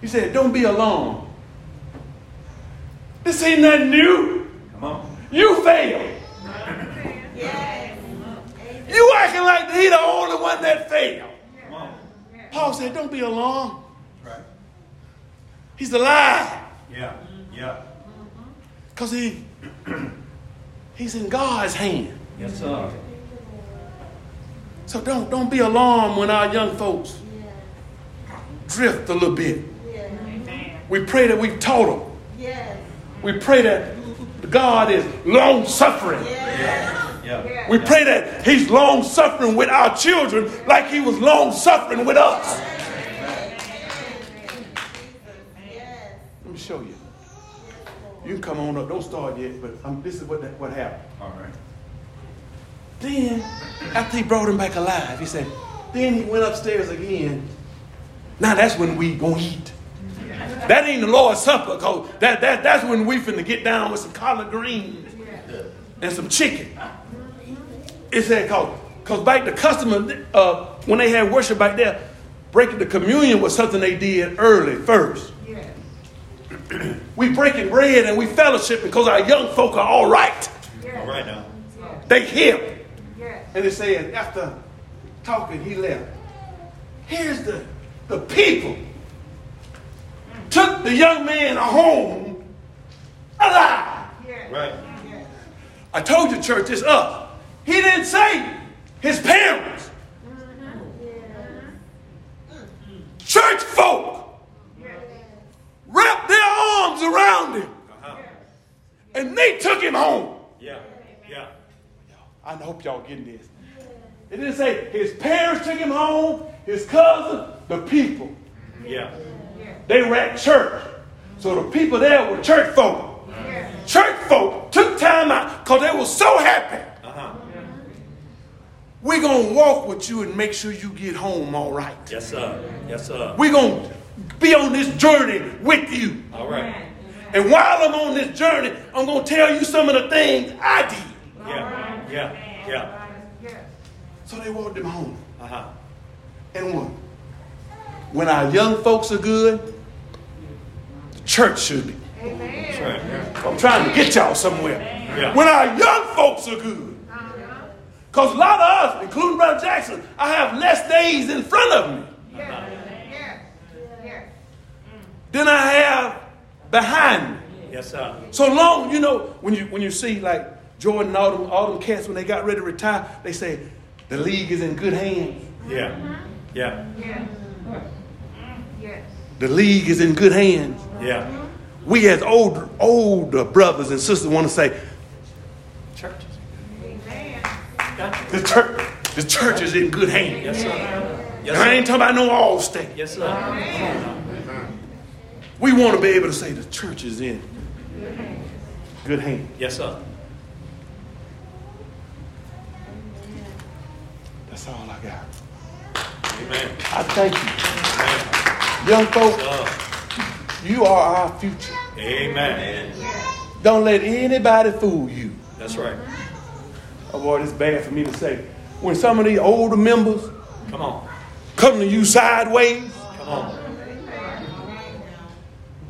He said, Don't be alarmed. This ain't nothing new. Come on. You failed. You acting like he the only one that failed. On. Paul said, Don't be alarmed. That's right. He's alive. Yeah. Yeah. Because he [CLEARS THROAT] he's in God's hand. Yes, sir. So don't, don't be alarmed when our young folks drift a little bit. We pray that we've taught them. Yes. We pray that God is long suffering. Yeah. We pray that He's long suffering with our children like He was long suffering with us. You can come on up. Don't start yet, but um, this is what, that, what happened. All right. Then, after he brought him back alive, he said, then he went upstairs again. Now that's when we gonna eat. That ain't the Lord's Supper, cause that, that, that's when we finna get down with some collard greens and some chicken. It said, cause, cause back the custom, uh, when they had worship back there, breaking the communion was something they did early first. [CLEARS THROAT] we breaking bread and we fellowship because our young folk are all right. All right now. They hip. And it said, after talking, he left. Here's the, the people. Took the young man home alive. Right. I told you, church, it's up. He didn't say his parents. Mm-hmm. Church folk wrapped their arms around him Uh-huh. and they took him home. Yeah. Yeah. I hope y'all getting this. It didn't say his parents took him home, his cousin, the people. Yeah. They were at church. So the people there were church folk. Church folk took time out because they were so happy. Uh-huh. We're going to walk with you and make sure you get home all right. Yes, sir. Yes, sir. We're going to be on this journey with you. All right. And while I'm on this journey, I'm going to tell you some of the things I did. Yeah. Yeah. Yeah. So they walked him home. Uh-huh. And one. When our young folks are good, the church should be. That's right. I'm trying to get y'all somewhere. Yeah. When our young folks are good. Because a lot of us, including Brother Jackson, I have less days in front of me than I have behind me. Yes, sir. So long, you know, when you when you see like Jordan and all them, all them cats when they got ready to retire, they say the league is in good hands. Yeah. Uh-huh. Yeah. Yes. The league is in good hands. Yeah. Uh-huh. We as older older brothers and sisters want to say Churches. the church the church is in good hands. Yes, sir. Yes, And I ain't talking about no Allstate. Yes, sir. We want to be able to say the church is in good hands. Yes, sir. That's all I got. Amen. I thank you. Young folks, you are our future. amen. Don't let anybody fool you. That's right. Oh boy, it's bad for me to say. When some of these older members Come on. come to you sideways, Come on.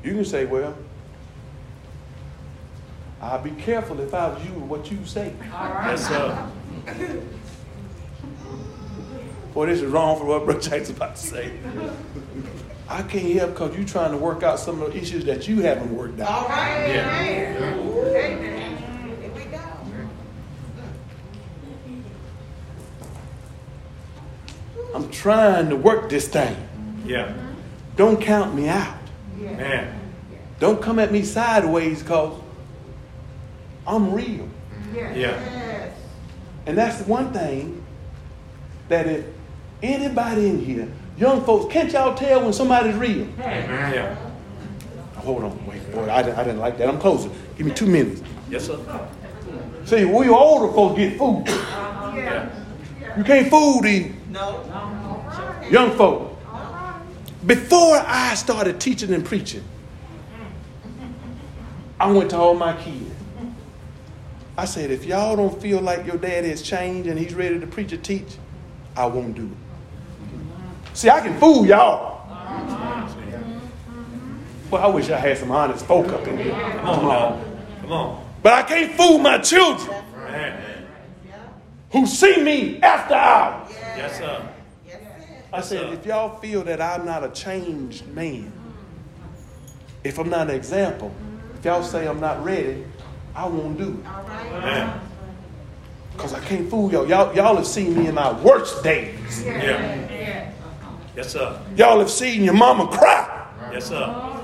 You can say, well, I'll be careful if I was you with what you say. Yes, sir. [LAUGHS] Boy, this is wrong for what Brother Jackson's about to say. I can't help because you're trying to work out some of the issues that you haven't worked out. All right. Yeah. Amen. Here we go. I'm trying to work this thing. Yeah. Don't count me out. Man. Don't come at me sideways because I'm real. Yeah. Yes. And that's the one thing that if anybody in here, young folks, can't y'all tell when somebody's real? Yeah. Hold on, wait, boy, I didn't, I didn't like that. I'm closing. Give me two minutes. Yes, sir. See, we older folks get fooled. Uh-huh. Yeah. You can't fool these No. young folk. Before I started teaching and preaching, I went to all my kids. I said, if y'all don't feel like your daddy has changed and he's ready to preach or teach, I won't do it. See, I can fool y'all. Well, I wish I had some honest folk up in here. Come on now. Come on. But I can't fool my children who see me after hours. Yes, sir. I said, if y'all feel that I'm not a changed man, if I'm not an example, if y'all say I'm not ready, I won't do it. All right. Man. Because I can't fool y'all. y'all. Y'all have seen me in my worst days. Yeah. Yes, sir. Y'all have seen your mama cry. Yes, sir.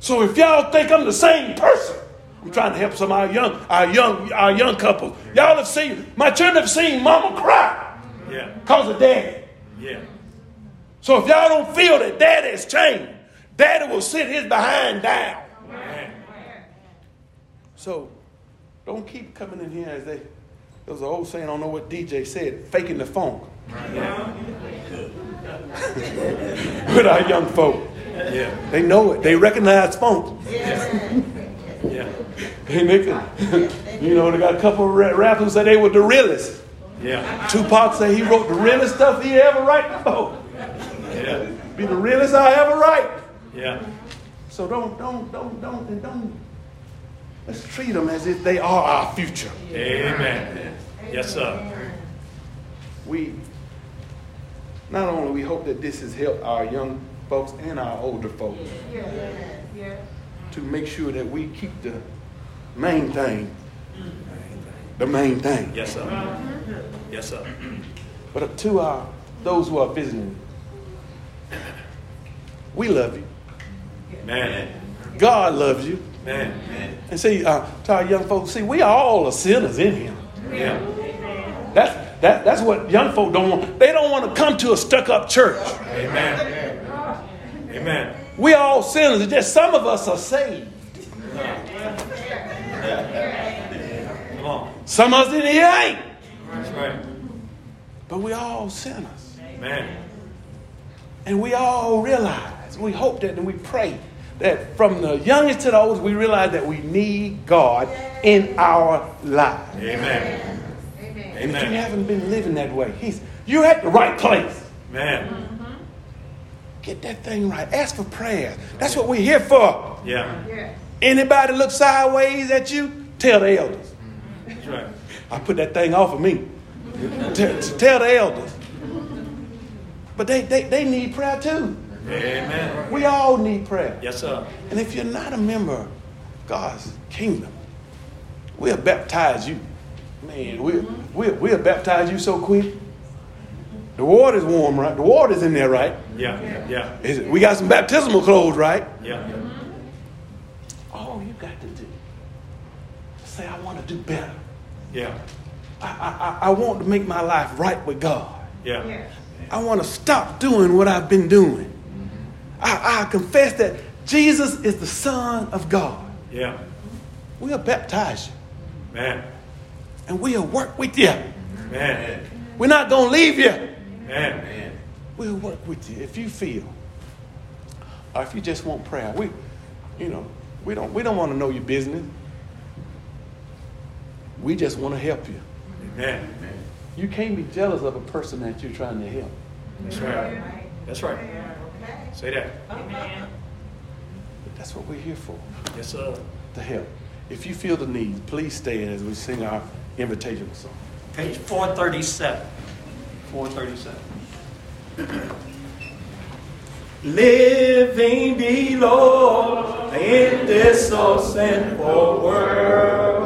So if y'all think I'm the same person, I'm trying to help some of our young, our young, our young couples. Y'all have seen my children have seen mama cry Yeah. because of daddy. Yeah. So if y'all don't feel that daddy has changed, daddy will sit his behind down. Man. So don't keep coming in here as they there was an old saying, I don't know what DJ said, faking the funk. [LAUGHS] With our young folk. Yeah. They know it. They recognize funk. Yeah. And they can, you know, they got a couple of rappers that they were the realest. Yeah. Tupac say he wrote the realest stuff he ever write before. Yeah. Be the realest I ever write. Yeah. So don't, don't, don't, don't, and don't. Let's treat them as if they are our future. Amen. Yes, sir. We, not only we hope that this has helped our young folks and our older folks to make sure that we keep the main thing, the main thing. Yes, sir. Yes, sir. But to our those who are visiting, we love you. Man. God loves you. Man. And see, uh, to our young folks, see, we are all are sinners in Him. Yeah. That's that, that's what young folk don't want. They don't want to come to a stuck-up church. Amen. Amen. We are all sinners. It's just some of us are saved. Come on. Some of us in here ain't. That's right. But we all sinners. Man. And we all realize, we hope that and we pray that from the youngest to the oldest, we realize that we need God in our lives. Amen. And if you haven't been living that way, he's, you're at the right place. Man. Mm-hmm. Get that thing right. Ask for prayers. That's what we're here for. Yeah. Anybody look sideways at you, tell the elders. Right. I put that thing off of me. tell, tell the elders. But they, they, they need prayer too. Amen. We all need prayer. Yes, sir. And if you're not a member of God's kingdom, we'll baptize you. Man, we'll, we'll, we'll baptize you so quick. The water's warm, right? The water's in there, right? Yeah. Yeah. It- we got some baptismal clothes, right? Yeah. All you got to do is say, I want to do better. Yeah. I, I, I- want to make my life right with God. Yeah. I want to stop doing what I've been doing. Mm-hmm. I, I confess that Jesus is the Son of God. Yeah. We'll baptize you Man. and we'll work with you. Man. We're not going to leave you. Man. We'll work with you if you feel, or if you just want prayer. We, you know, we don't we don't want to know your business. We just want to help you. Amen. You can't be jealous of a person that you're trying to help. That's right. That's right. Say that. Amen. That's what we're here for, Yes, sir. to help. If you feel the need, please stand as we sing our invitational song. Page 437. 437. [CLEARS THROAT] Living below in this so sinful world.